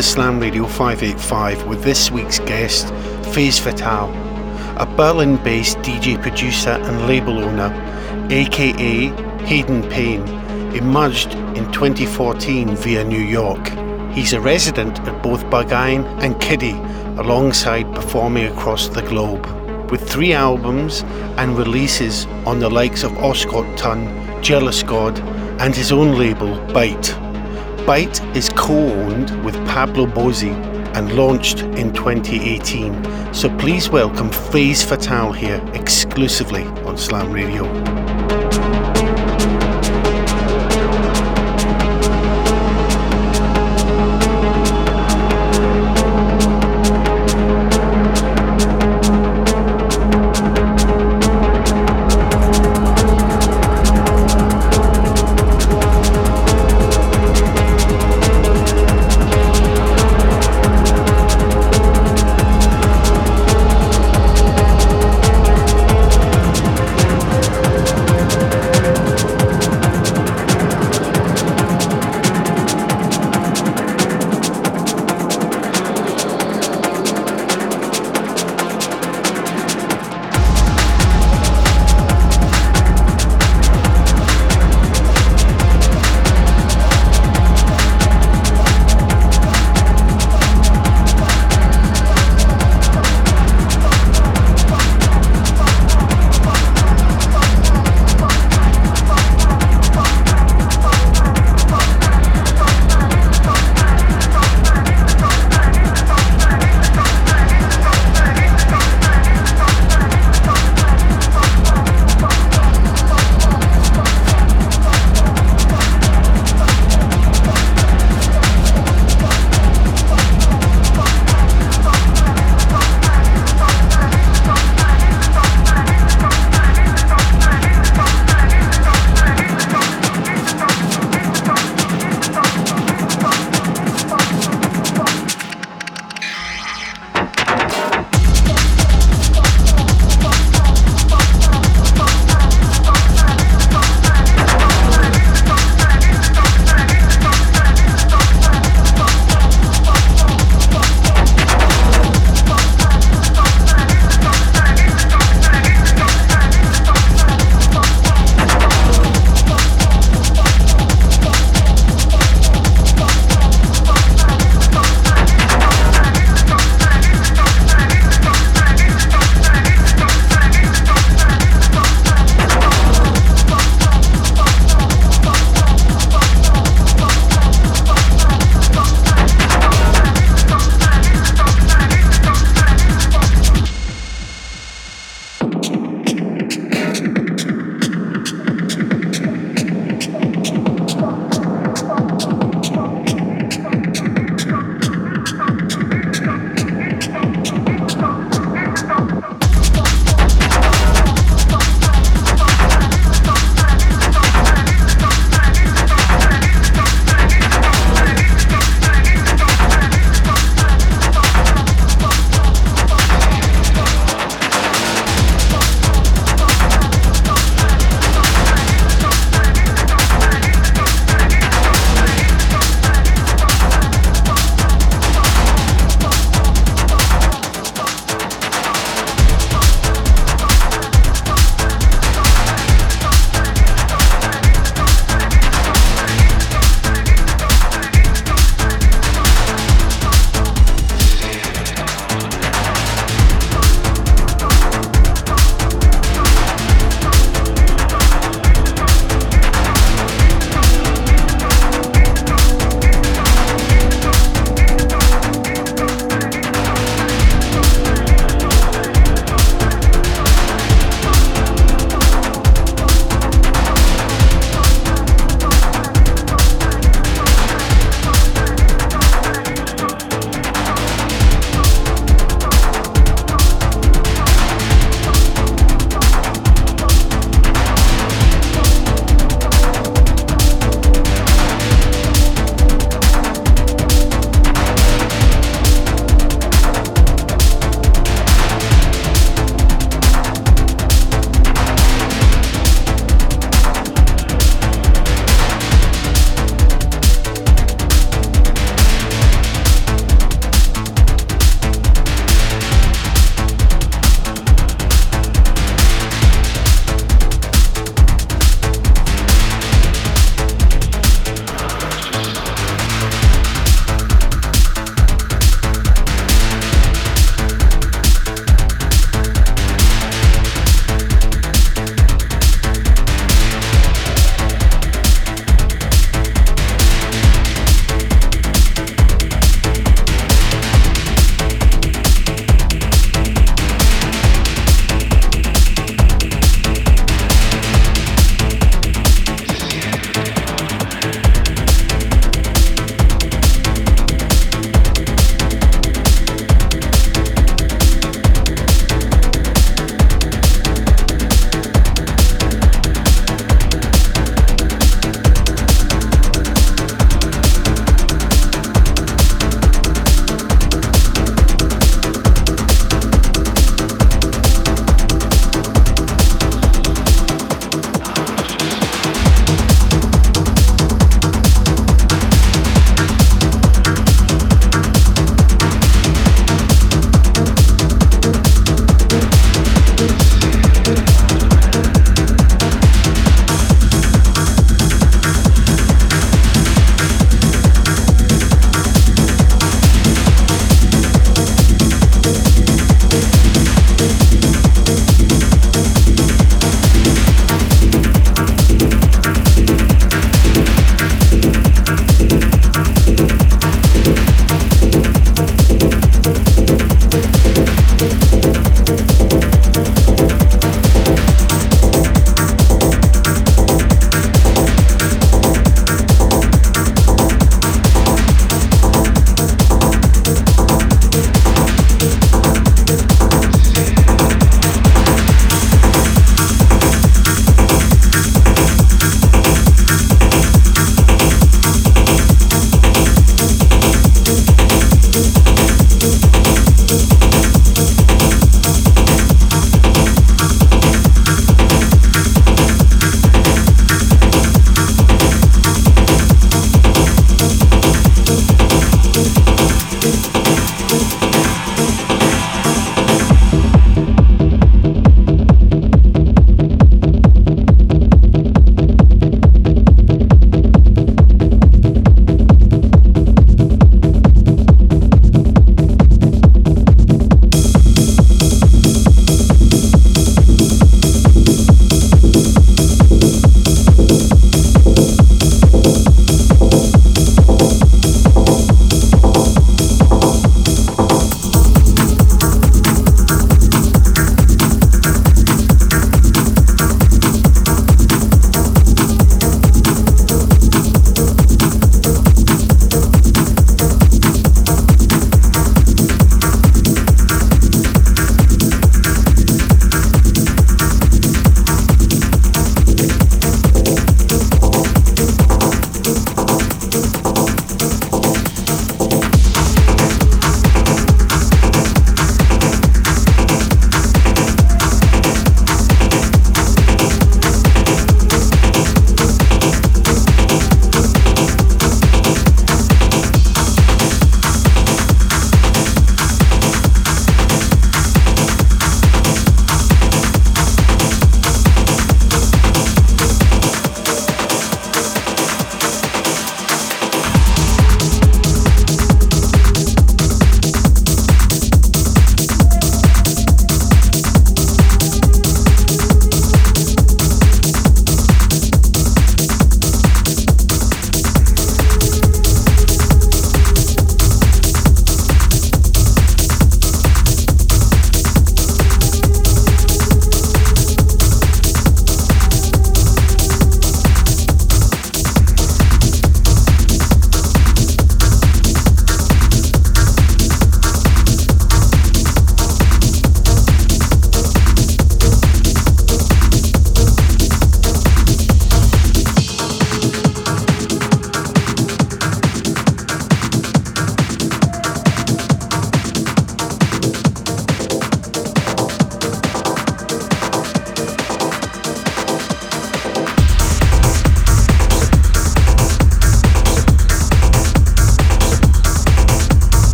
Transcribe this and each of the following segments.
to Slam Radio 585 with this week's guest, Phase Fatale, a Berlin based DJ producer and label owner, aka Hayden Payne, emerged in 2014 via New York. He's a resident at both Berghain and KHIDI, alongside performing across the globe. With three albums and releases on the likes of Ostgut Ton, Jealous God, and his own label, Bite. Bite is co-owned with Pablo Bozzi and launched in 2018. So please welcome Phase Fatale here exclusively on Slam Radio.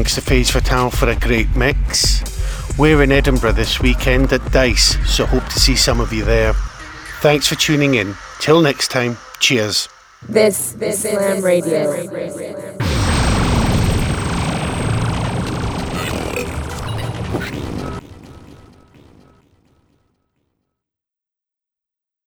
Thanks to Phase Fatale for a great mix. We're in Edinburgh this weekend at Dice, so hope to see some of you there. Thanks for tuning in. Till next time, cheers. This, this is Slam Radio.